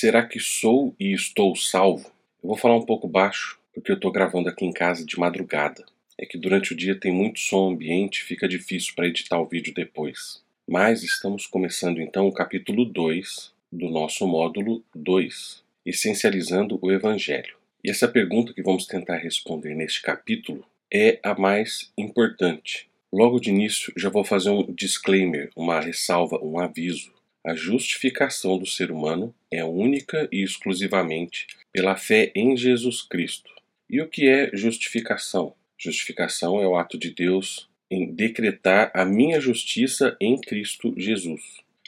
Será que sou e estou salvo? Eu vou falar um pouco baixo, porque eu estou gravando aqui em casa de madrugada. É que durante o dia tem muito som ambiente, fica difícil para editar o vídeo depois. Mas estamos começando então o capítulo 2 do nosso módulo 2, essencializando o Evangelho. E essa pergunta que vamos tentar responder neste capítulo é a mais importante. Logo de início, já vou fazer um disclaimer, uma ressalva, um aviso. A justificação do ser humano é única e exclusivamente pela fé em Jesus Cristo. E o que é justificação? Justificação é o ato de Deus em decretar a minha justiça em Cristo Jesus.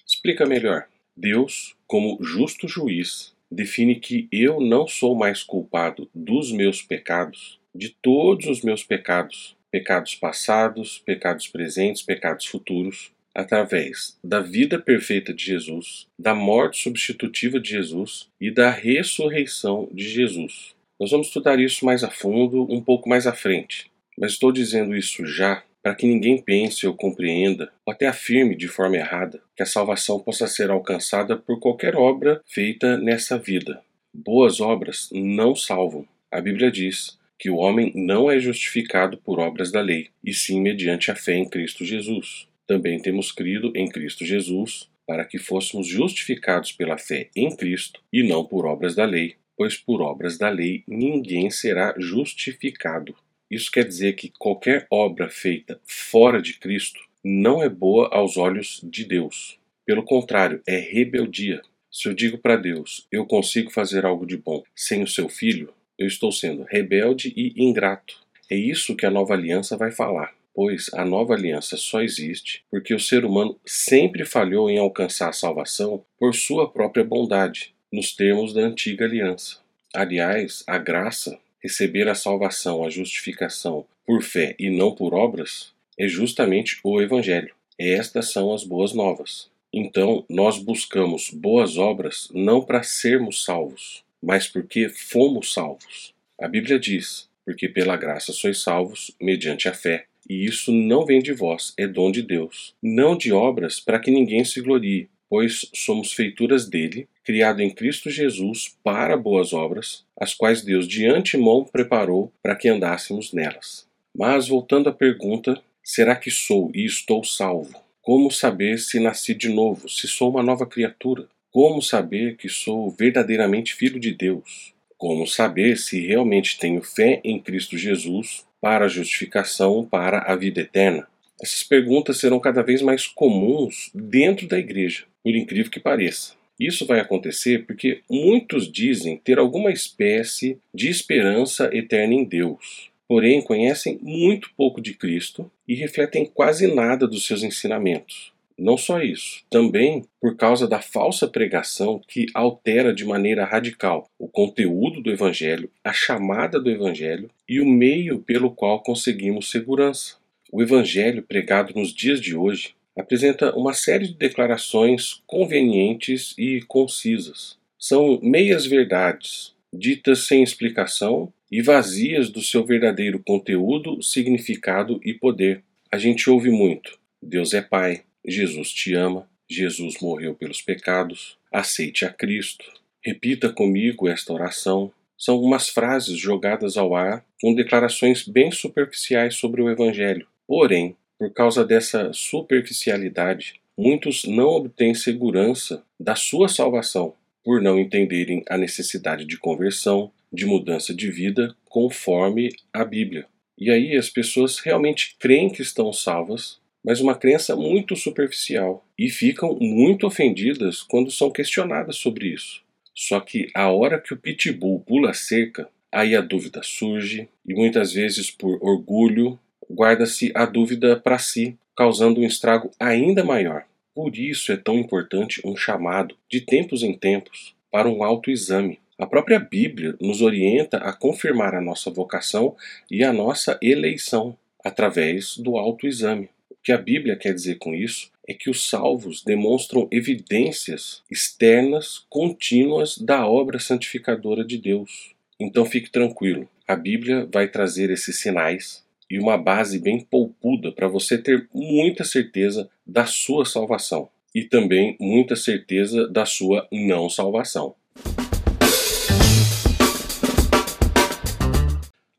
Explica melhor. Deus, como justo juiz, define que eu não sou mais culpado dos meus pecados, de todos os meus pecados, pecados passados, pecados presentes, pecados futuros, através da vida perfeita de Jesus, da morte substitutiva de Jesus e da ressurreição de Jesus. Nós vamos estudar isso mais a fundo, um pouco mais à frente, mas estou dizendo isso já para que ninguém pense ou compreenda, ou até afirme de forma errada, que a salvação possa ser alcançada por qualquer obra feita nessa vida. Boas obras não salvam. A Bíblia diz que o homem não é justificado por obras da lei, e sim mediante a fé em Cristo Jesus também temos crido em Cristo Jesus, para que fôssemos justificados pela fé em Cristo e não por obras da lei, pois por obras da lei ninguém será justificado. Isso quer dizer que qualquer obra feita fora de Cristo não é boa aos olhos de Deus. Pelo contrário, é rebeldia. Se eu digo para Deus, eu consigo fazer algo de bom sem o seu filho, eu estou sendo rebelde e ingrato. É isso que a nova aliança vai falar pois a nova aliança só existe porque o ser humano sempre falhou em alcançar a salvação por sua própria bondade, nos termos da antiga aliança. Aliás, a graça, receber a salvação, a justificação por fé e não por obras, é justamente o Evangelho. Estas são as boas novas. Então, nós buscamos boas obras não para sermos salvos, mas porque fomos salvos. A Bíblia diz: porque pela graça sois salvos, mediante a fé. E isso não vem de vós, é dom de Deus. Não de obras, para que ninguém se glorie, pois somos feituras dele, criado em Cristo Jesus para boas obras, as quais Deus de antemão preparou para que andássemos nelas. Mas voltando à pergunta, será que sou e estou salvo? Como saber se nasci de novo, se sou uma nova criatura? Como saber que sou verdadeiramente filho de Deus? Como saber se realmente tenho fé em Cristo Jesus para a justificação, para a vida eterna? Essas perguntas serão cada vez mais comuns dentro da igreja, por incrível que pareça. Isso vai acontecer porque muitos dizem ter alguma espécie de esperança eterna em Deus, porém conhecem muito pouco de Cristo e refletem quase nada dos seus ensinamentos. Não só isso, também por causa da falsa pregação que altera de maneira radical o conteúdo do Evangelho, a chamada do Evangelho e o meio pelo qual conseguimos segurança. O Evangelho pregado nos dias de hoje apresenta uma série de declarações convenientes e concisas. São meias-verdades, ditas sem explicação e vazias do seu verdadeiro conteúdo, significado e poder. A gente ouve muito: Deus é Pai, Jesus te ama, Jesus morreu pelos pecados, aceite a Cristo. Repita comigo esta oração. São algumas frases jogadas ao ar com declarações bem superficiais sobre o Evangelho. Porém, por causa dessa superficialidade, muitos não obtêm segurança da sua salvação por não entenderem a necessidade de conversão, de mudança de vida conforme a Bíblia. E aí as pessoas realmente creem que estão salvas, mas uma crença muito superficial e ficam muito ofendidas quando são questionadas sobre isso. Só que a hora que o pitbull pula a cerca, aí a dúvida surge e muitas vezes por orgulho guarda-se a dúvida para si, causando um estrago ainda maior. Por isso é tão importante um chamado, de tempos em tempos, para um autoexame. A própria Bíblia nos orienta a confirmar a nossa vocação e a nossa eleição através do autoexame o que a Bíblia quer dizer com isso é que os salvos demonstram evidências externas contínuas da obra santificadora de Deus. Então fique tranquilo, a Bíblia vai trazer esses sinais e uma base bem poupuda para você ter muita certeza da sua salvação e também muita certeza da sua não salvação.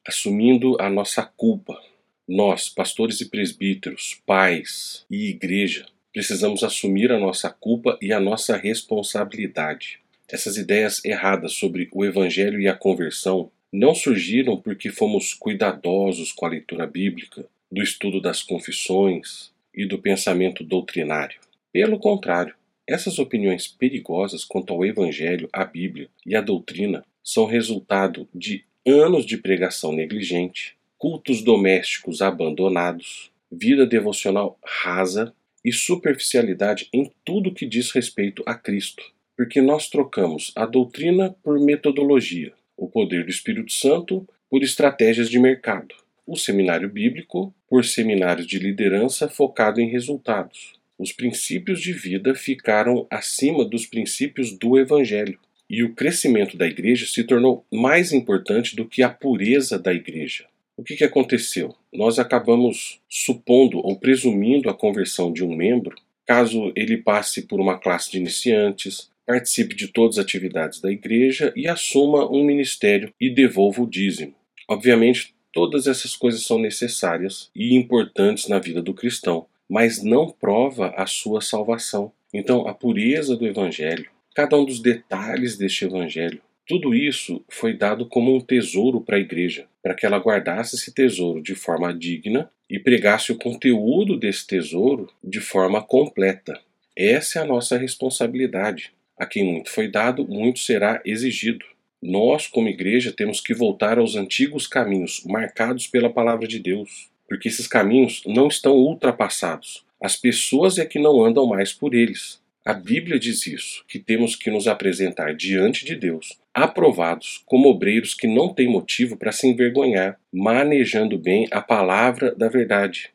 Assumindo a nossa culpa nós, pastores e presbíteros, pais e igreja, precisamos assumir a nossa culpa e a nossa responsabilidade. Essas ideias erradas sobre o evangelho e a conversão não surgiram porque fomos cuidadosos com a leitura bíblica, do estudo das confissões e do pensamento doutrinário. Pelo contrário, essas opiniões perigosas quanto ao Evangelho, a Bíblia e a doutrina são resultado de anos de pregação negligente, cultos domésticos abandonados, vida devocional rasa e superficialidade em tudo que diz respeito a Cristo, porque nós trocamos a doutrina por metodologia, o poder do Espírito Santo por estratégias de mercado, o seminário bíblico por seminários de liderança focado em resultados. Os princípios de vida ficaram acima dos princípios do Evangelho, e o crescimento da igreja se tornou mais importante do que a pureza da igreja. O que, que aconteceu? Nós acabamos supondo ou presumindo a conversão de um membro caso ele passe por uma classe de iniciantes, participe de todas as atividades da igreja e assuma um ministério e devolva o dízimo. Obviamente, todas essas coisas são necessárias e importantes na vida do cristão, mas não prova a sua salvação. Então, a pureza do evangelho, cada um dos detalhes deste evangelho, tudo isso foi dado como um tesouro para a igreja, para que ela guardasse esse tesouro de forma digna e pregasse o conteúdo desse tesouro de forma completa. Essa é a nossa responsabilidade. A quem muito foi dado, muito será exigido. Nós, como igreja, temos que voltar aos antigos caminhos marcados pela palavra de Deus, porque esses caminhos não estão ultrapassados. As pessoas é que não andam mais por eles. A Bíblia diz isso, que temos que nos apresentar diante de Deus, aprovados como obreiros que não têm motivo para se envergonhar, manejando bem a palavra da verdade.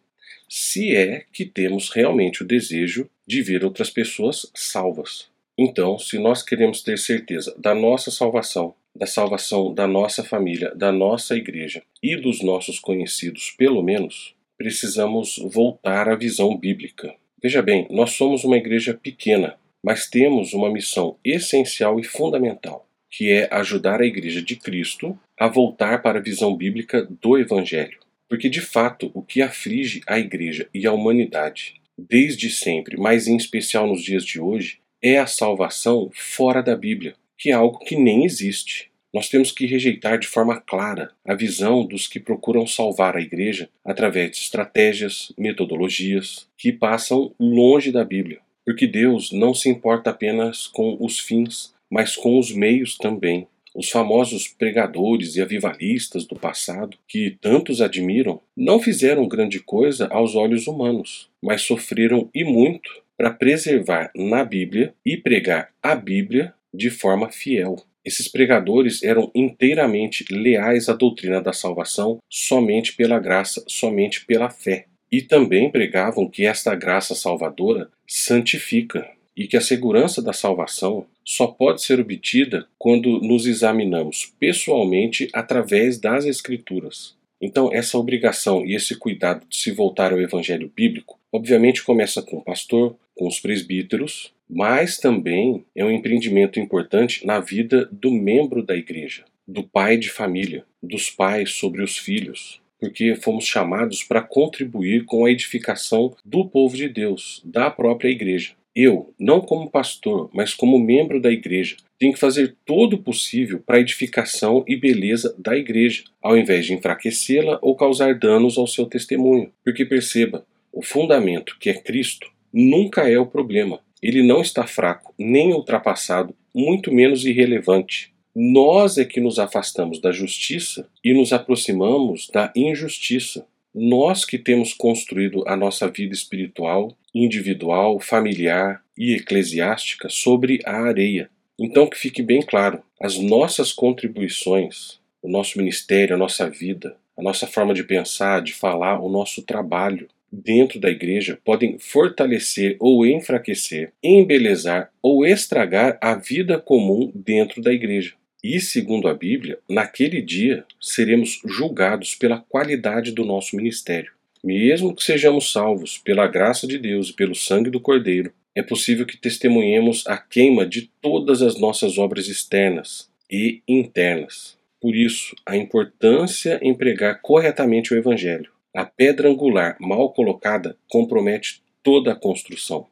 Se é que temos realmente o desejo de ver outras pessoas salvas. Então, se nós queremos ter certeza da nossa salvação, da salvação da nossa família, da nossa igreja e dos nossos conhecidos, pelo menos, precisamos voltar à visão bíblica. Veja bem, nós somos uma igreja pequena, mas temos uma missão essencial e fundamental, que é ajudar a igreja de Cristo a voltar para a visão bíblica do Evangelho. Porque, de fato, o que aflige a igreja e a humanidade desde sempre, mas em especial nos dias de hoje, é a salvação fora da Bíblia, que é algo que nem existe. Nós temos que rejeitar de forma clara a visão dos que procuram salvar a igreja através de estratégias, metodologias que passam longe da Bíblia, porque Deus não se importa apenas com os fins, mas com os meios também. Os famosos pregadores e avivalistas do passado, que tantos admiram, não fizeram grande coisa aos olhos humanos, mas sofreram e muito para preservar na Bíblia e pregar a Bíblia de forma fiel. Esses pregadores eram inteiramente leais à doutrina da salvação somente pela graça, somente pela fé. E também pregavam que esta graça salvadora santifica e que a segurança da salvação só pode ser obtida quando nos examinamos pessoalmente através das Escrituras. Então, essa obrigação e esse cuidado de se voltar ao Evangelho bíblico, obviamente começa com o pastor, com os presbíteros, mas também é um empreendimento importante na vida do membro da igreja, do pai de família, dos pais sobre os filhos, porque fomos chamados para contribuir com a edificação do povo de Deus, da própria igreja. Eu, não como pastor, mas como membro da igreja, tenho que fazer todo o possível para a edificação e beleza da igreja, ao invés de enfraquecê-la ou causar danos ao seu testemunho. Porque perceba, o fundamento, que é Cristo, nunca é o problema. Ele não está fraco, nem ultrapassado, muito menos irrelevante. Nós é que nos afastamos da justiça e nos aproximamos da injustiça. Nós que temos construído a nossa vida espiritual, individual, familiar e eclesiástica sobre a areia. Então, que fique bem claro: as nossas contribuições, o nosso ministério, a nossa vida, a nossa forma de pensar, de falar, o nosso trabalho, dentro da igreja podem fortalecer ou enfraquecer, embelezar ou estragar a vida comum dentro da igreja. E, segundo a Bíblia, naquele dia seremos julgados pela qualidade do nosso ministério. Mesmo que sejamos salvos pela graça de Deus e pelo sangue do Cordeiro, é possível que testemunhemos a queima de todas as nossas obras externas e internas. Por isso, a importância em pregar corretamente o Evangelho. A pedra angular mal colocada compromete toda a construção.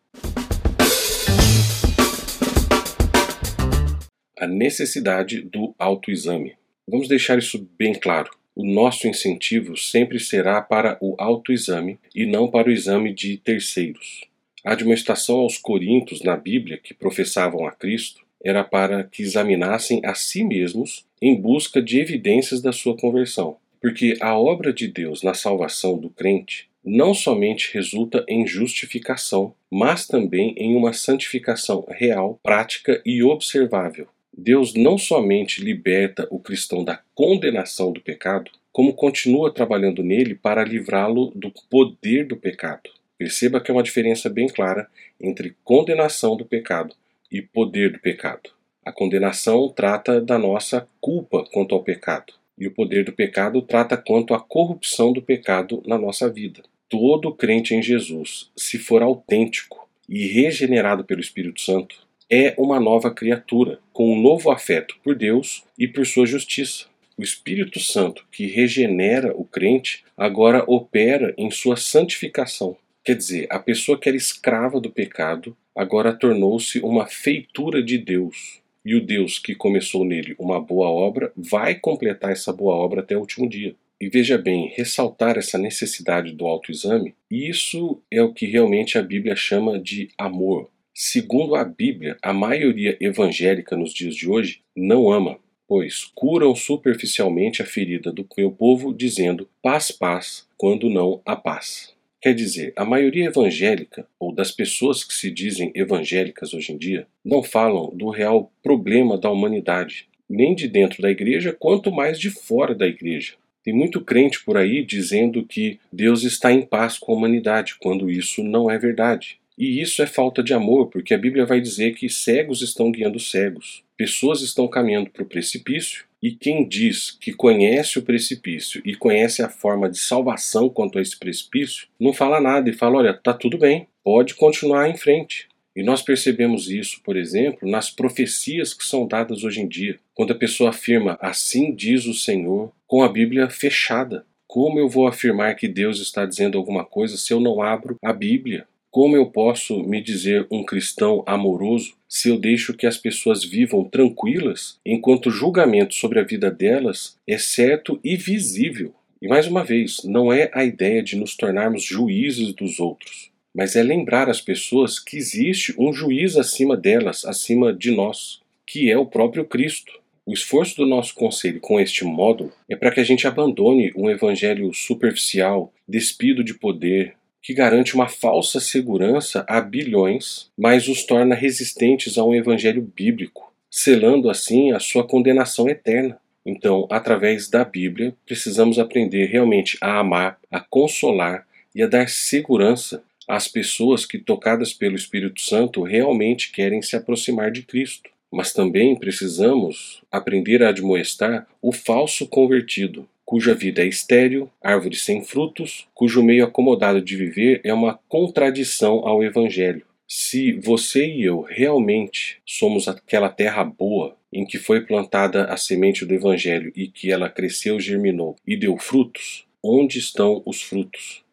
A necessidade do autoexame. Vamos deixar isso bem claro. O nosso incentivo sempre será para o autoexame e não para o exame de terceiros. A admoestação aos Coríntios na Bíblia que professavam a Cristo era para que examinassem a si mesmos em busca de evidências da sua conversão. Porque a obra de Deus na salvação do crente não somente resulta em justificação, mas também em uma santificação real, prática e observável. Deus não somente liberta o cristão da condenação do pecado, como continua trabalhando nele para livrá-lo do poder do pecado. Perceba que é uma diferença bem clara entre condenação do pecado e poder do pecado. A condenação trata da nossa culpa quanto ao pecado, e o poder do pecado trata quanto à corrupção do pecado na nossa vida todo crente em Jesus, se for autêntico e regenerado pelo Espírito Santo, é uma nova criatura, com um novo afeto por Deus e por sua justiça. O Espírito Santo, que regenera o crente, agora opera em sua santificação. Quer dizer, a pessoa que era escrava do pecado agora tornou-se uma feitura de Deus. E o Deus que começou nele uma boa obra vai completar essa boa obra até o último dia. E veja bem, ressaltar essa necessidade do autoexame, isso é o que realmente a Bíblia chama de amor. Segundo a Bíblia, a maioria evangélica nos dias de hoje não ama, pois curam superficialmente a ferida do meu povo, dizendo paz, paz, quando não há paz. Quer dizer, a maioria evangélica, ou das pessoas que se dizem evangélicas hoje em dia, não falam do real problema da humanidade, nem de dentro da igreja, quanto mais de fora da igreja. Tem muito crente por aí dizendo que Deus está em paz com a humanidade, quando isso não é verdade. E isso é falta de amor, porque a Bíblia vai dizer que cegos estão guiando cegos, pessoas estão caminhando para o precipício, e quem diz que conhece o precipício e conhece a forma de salvação quanto a esse precipício, não fala nada e fala: olha, tá tudo bem, pode continuar em frente. E nós percebemos isso, por exemplo, nas profecias que são dadas hoje em dia. Quando a pessoa afirma, assim diz o Senhor, com a Bíblia fechada. Como eu vou afirmar que Deus está dizendo alguma coisa se eu não abro a Bíblia? Como eu posso me dizer um cristão amoroso se eu deixo que as pessoas vivam tranquilas enquanto o julgamento sobre a vida delas é certo e visível? E mais uma vez, não é a ideia de nos tornarmos juízes dos outros mas é lembrar as pessoas que existe um juiz acima delas, acima de nós, que é o próprio Cristo. O esforço do nosso conselho com este módulo é para que a gente abandone um evangelho superficial, despido de poder, que garante uma falsa segurança a bilhões, mas os torna resistentes a um evangelho bíblico, selando assim a sua condenação eterna. Então, através da Bíblia, precisamos aprender realmente a amar, a consolar e a dar segurança as pessoas que, tocadas pelo Espírito Santo, realmente querem se aproximar de Cristo. Mas também precisamos aprender a admoestar o falso convertido, cuja vida é estéril, árvore sem frutos, cujo meio acomodado de viver é uma contradição ao Evangelho. Se você e eu realmente somos aquela terra boa em que foi plantada a semente do Evangelho e que ela cresceu, germinou e deu frutos, onde estão os frutos?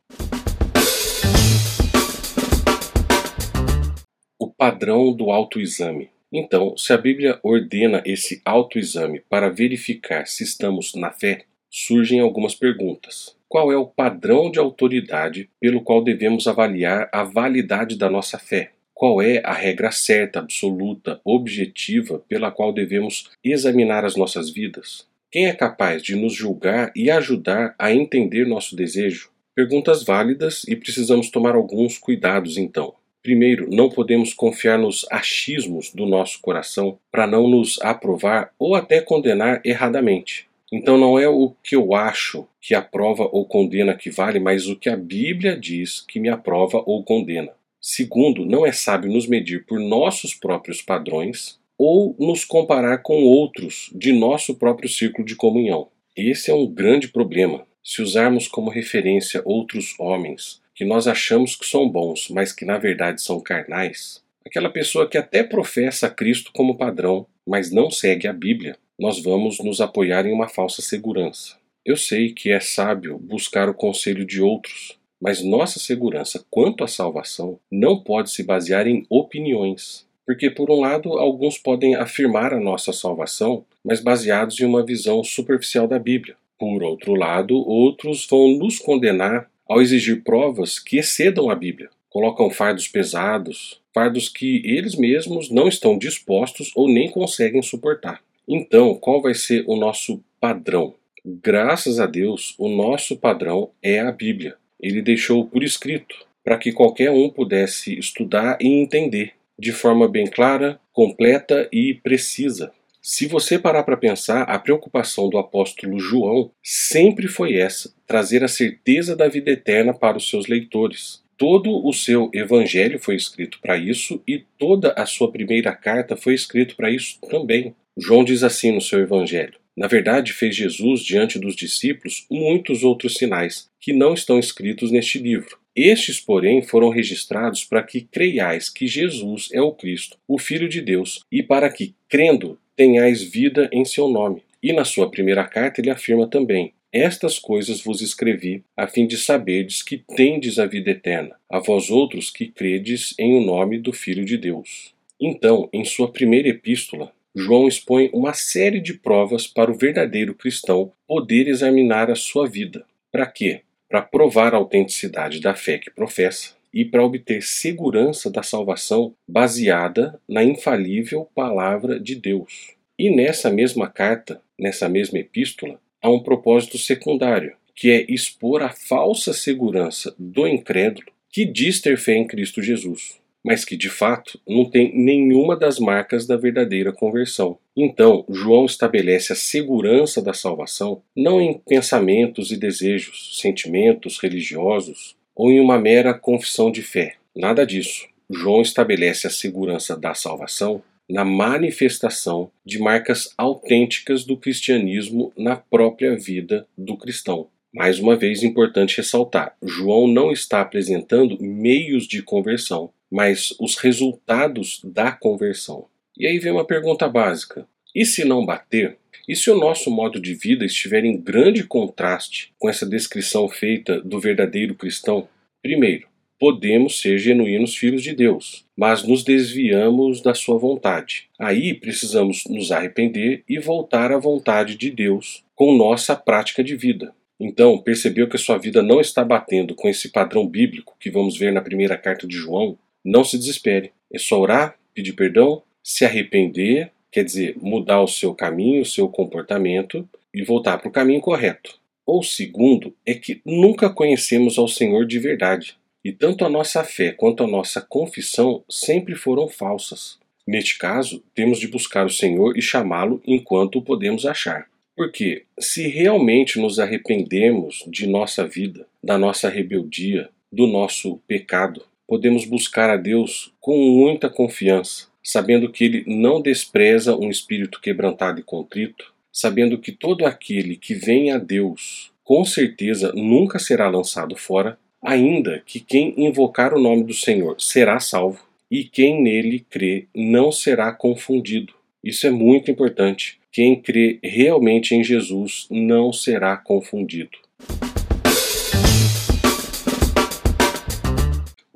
padrão do autoexame. Então, se a Bíblia ordena esse autoexame para verificar se estamos na fé, surgem algumas perguntas. Qual é o padrão de autoridade pelo qual devemos avaliar a validade da nossa fé? Qual é a regra certa, absoluta, objetiva pela qual devemos examinar as nossas vidas? Quem é capaz de nos julgar e ajudar a entender nosso desejo? Perguntas válidas e precisamos tomar alguns cuidados então. Primeiro, não podemos confiar nos achismos do nosso coração para não nos aprovar ou até condenar erradamente. Então não é o que eu acho que aprova ou condena que vale, mas o que a Bíblia diz que me aprova ou condena. Segundo, não é sábio nos medir por nossos próprios padrões ou nos comparar com outros de nosso próprio círculo de comunhão. Esse é um grande problema. Se usarmos como referência outros homens, que nós achamos que são bons, mas que na verdade são carnais, aquela pessoa que até professa Cristo como padrão, mas não segue a Bíblia, nós vamos nos apoiar em uma falsa segurança. Eu sei que é sábio buscar o conselho de outros, mas nossa segurança quanto à salvação não pode se basear em opiniões. Porque, por um lado, alguns podem afirmar a nossa salvação, mas baseados em uma visão superficial da Bíblia. Por outro lado, outros vão nos condenar ao exigir provas que excedam a Bíblia. Colocam fardos pesados, fardos que eles mesmos não estão dispostos ou nem conseguem suportar. Então, qual vai ser o nosso padrão? Graças a Deus, o nosso padrão é a Bíblia. Ele deixou por escrito para que qualquer um pudesse estudar e entender de forma bem clara, completa e precisa. Se você parar para pensar, a preocupação do apóstolo João sempre foi essa: trazer a certeza da vida eterna para os seus leitores. Todo o seu evangelho foi escrito para isso e toda a sua primeira carta foi escrito para isso também. João diz assim no seu evangelho: Na verdade, fez Jesus diante dos discípulos muitos outros sinais que não estão escritos neste livro. Estes, porém, foram registrados para que creiais que Jesus é o Cristo, o Filho de Deus, e para que, crendo, tenhais vida em seu nome. E na sua primeira carta ele afirma também: Estas coisas vos escrevi, a fim de saberdes que tendes a vida eterna, a vós outros que credes em o nome do Filho de Deus. Então, em sua primeira epístola, João expõe uma série de provas para o verdadeiro cristão poder examinar a sua vida. Para quê? Para provar a autenticidade da fé que professa e para obter segurança da salvação baseada na infalível palavra de Deus. E nessa mesma carta, nessa mesma epístola, há um propósito secundário, que é expor a falsa segurança do incrédulo que diz ter fé em Cristo Jesus, mas que de fato não tem nenhuma das marcas da verdadeira conversão. Então, João estabelece a segurança da salvação não em pensamentos e desejos, sentimentos religiosos, ou em uma mera confissão de fé. Nada disso. João estabelece a segurança da salvação na manifestação de marcas autênticas do cristianismo na própria vida do cristão. Mais uma vez, importante ressaltar: João não está apresentando meios de conversão, mas os resultados da conversão. E aí vem uma pergunta básica: e se não bater? E se o nosso modo de vida estiver em grande contraste com essa descrição feita do verdadeiro cristão? Primeiro, podemos ser genuínos filhos de Deus, mas nos desviamos da sua vontade. Aí precisamos nos arrepender e voltar à vontade de Deus com nossa prática de vida. Então, percebeu que a sua vida não está batendo com esse padrão bíblico que vamos ver na primeira carta de João? Não se desespere. É só orar, pedir perdão, se arrepender quer dizer, mudar o seu caminho, o seu comportamento e voltar para o caminho correto. Ou segundo, é que nunca conhecemos ao Senhor de verdade, e tanto a nossa fé quanto a nossa confissão sempre foram falsas. Neste caso, temos de buscar o Senhor e chamá-lo enquanto o podemos achar. Porque, se realmente nos arrependemos de nossa vida, da nossa rebeldia, do nosso pecado, podemos buscar a Deus com muita confiança, sabendo que ele não despreza um espírito quebrantado e contrito, sabendo que todo aquele que vem a Deus com certeza nunca será lançado fora, ainda que quem invocar o nome do Senhor será salvo, e quem nele crê não será confundido. Isso é muito importante. Quem crê realmente em Jesus não será confundido.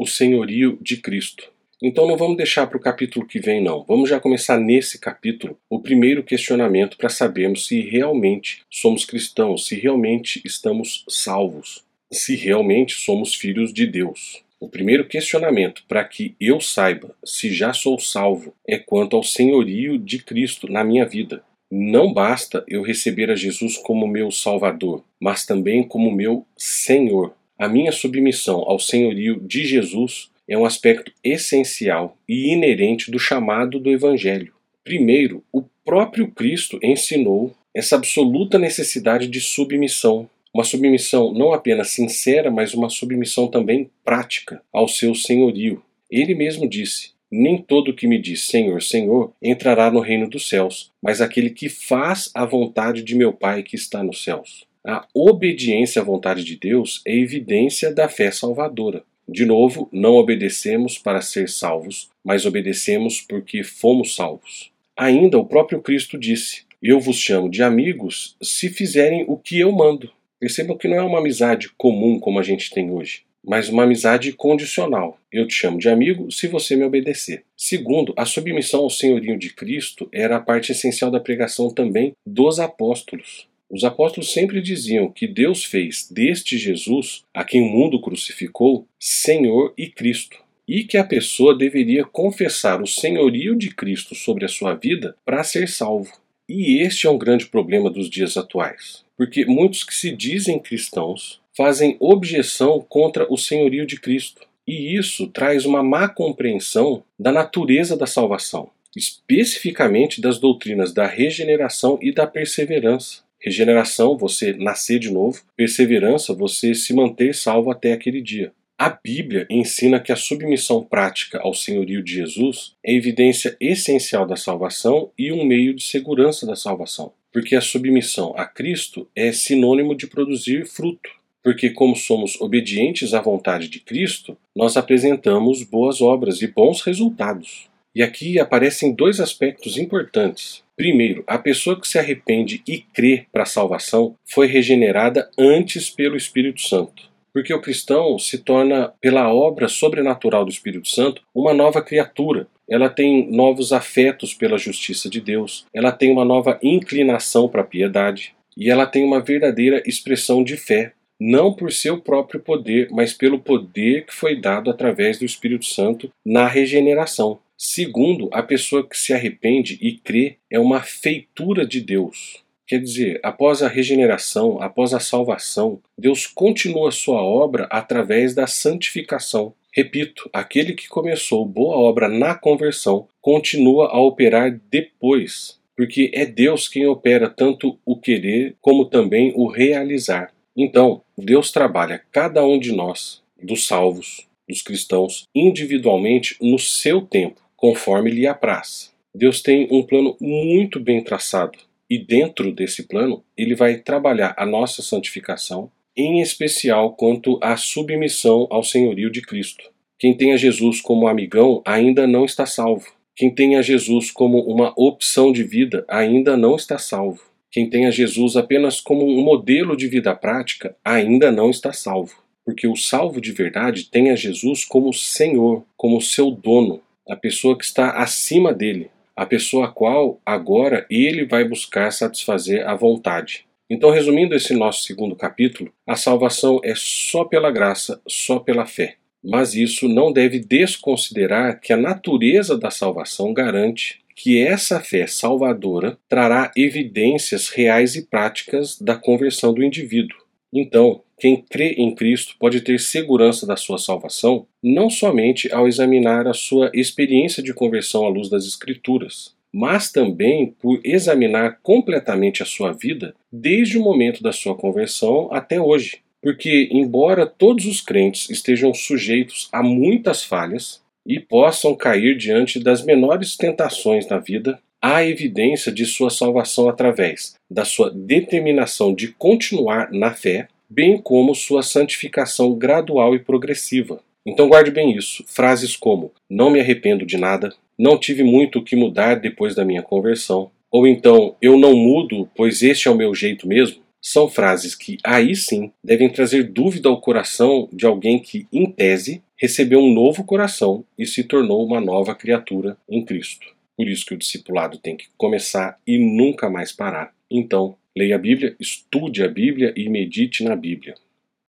Senhorio de Cristo. Então não vamos deixar para o capítulo que vem, não. Vamos já começar nesse capítulo o primeiro questionamento para sabermos se realmente somos cristãos, se realmente estamos salvos, se realmente somos filhos de Deus. O primeiro questionamento para que eu saiba se já sou salvo é quanto ao senhorio de Cristo na minha vida. Não basta eu receber a Jesus como meu Salvador, mas também como meu Senhor. A minha submissão ao senhorio de Jesus é um aspecto essencial e inerente do chamado do Evangelho. Primeiro, o próprio Cristo ensinou essa absoluta necessidade de submissão. Uma submissão não apenas sincera, mas uma submissão também prática ao seu senhorio. Ele mesmo disse: Nem todo que me diz Senhor, Senhor entrará no reino dos céus, mas aquele que faz a vontade de meu Pai que está nos céus. A obediência à vontade de Deus é evidência da fé salvadora. De novo, não obedecemos para ser salvos, mas obedecemos porque fomos salvos. Ainda o próprio Cristo disse: Eu vos chamo de amigos se fizerem o que eu mando. Percebam que não é uma amizade comum como a gente tem hoje, mas uma amizade condicional. Eu te chamo de amigo se você me obedecer. Segundo, a submissão ao senhorio de Cristo era a parte essencial da pregação também dos apóstolos. Os apóstolos sempre diziam que Deus fez deste Jesus, a quem o mundo crucificou, Senhor e Cristo, e que a pessoa deveria confessar o senhorio de Cristo sobre a sua vida para ser salvo. E este é um grande problema dos dias atuais, porque muitos que se dizem cristãos fazem objeção contra o senhorio de Cristo, e isso traz uma má compreensão da natureza da salvação, especificamente das doutrinas da regeneração e da perseverança. Regeneração, você nascer de novo. Perseverança, você se manter salvo até aquele dia. A Bíblia ensina que a submissão prática ao senhorio de Jesus é evidência essencial da salvação e um meio de segurança da salvação, porque a submissão a Cristo é sinônimo de produzir fruto. Porque, como somos obedientes à vontade de Cristo, nós apresentamos boas obras e bons resultados. E aqui aparecem dois aspectos importantes. Primeiro, a pessoa que se arrepende e crê para a salvação foi regenerada antes pelo Espírito Santo. Porque o cristão se torna, pela obra sobrenatural do Espírito Santo, uma nova criatura. Ela tem novos afetos pela justiça de Deus, ela tem uma nova inclinação para a piedade e ela tem uma verdadeira expressão de fé, não por seu próprio poder, mas pelo poder que foi dado através do Espírito Santo na regeneração. Segundo, a pessoa que se arrepende e crê é uma feitura de Deus. Quer dizer, após a regeneração, após a salvação, Deus continua sua obra através da santificação. Repito, aquele que começou boa obra na conversão continua a operar depois, porque é Deus quem opera tanto o querer como também o realizar. Então, Deus trabalha cada um de nós, dos salvos, dos cristãos, individualmente no seu tempo conforme lhe apraz. Deus tem um plano muito bem traçado e dentro desse plano ele vai trabalhar a nossa santificação, em especial quanto à submissão ao senhorio de Cristo. Quem tem a Jesus como amigão ainda não está salvo. Quem tem a Jesus como uma opção de vida ainda não está salvo. Quem tem a Jesus apenas como um modelo de vida prática ainda não está salvo. Porque o salvo de verdade tem a Jesus como Senhor, como seu dono, a pessoa que está acima dele, a pessoa a qual agora ele vai buscar satisfazer a vontade. Então, resumindo esse nosso segundo capítulo, a salvação é só pela graça, só pela fé. Mas isso não deve desconsiderar que a natureza da salvação garante que essa fé salvadora trará evidências reais e práticas da conversão do indivíduo. Então, quem crê em Cristo pode ter segurança da sua salvação não somente ao examinar a sua experiência de conversão à luz das Escrituras, mas também por examinar completamente a sua vida desde o momento da sua conversão até hoje. Porque, embora todos os crentes estejam sujeitos a muitas falhas e possam cair diante das menores tentações na vida, há evidência de sua salvação através da sua determinação de continuar na fé bem como sua santificação gradual e progressiva. Então guarde bem isso. Frases como: Não me arrependo de nada, não tive muito o que mudar depois da minha conversão, ou então Eu não mudo, pois este é o meu jeito mesmo, são frases que aí sim devem trazer dúvida ao coração de alguém que, em tese, recebeu um novo coração e se tornou uma nova criatura em Cristo. Por isso que o discipulado tem que começar e nunca mais parar. Então, Leia a Bíblia, estude a Bíblia e medite na Bíblia.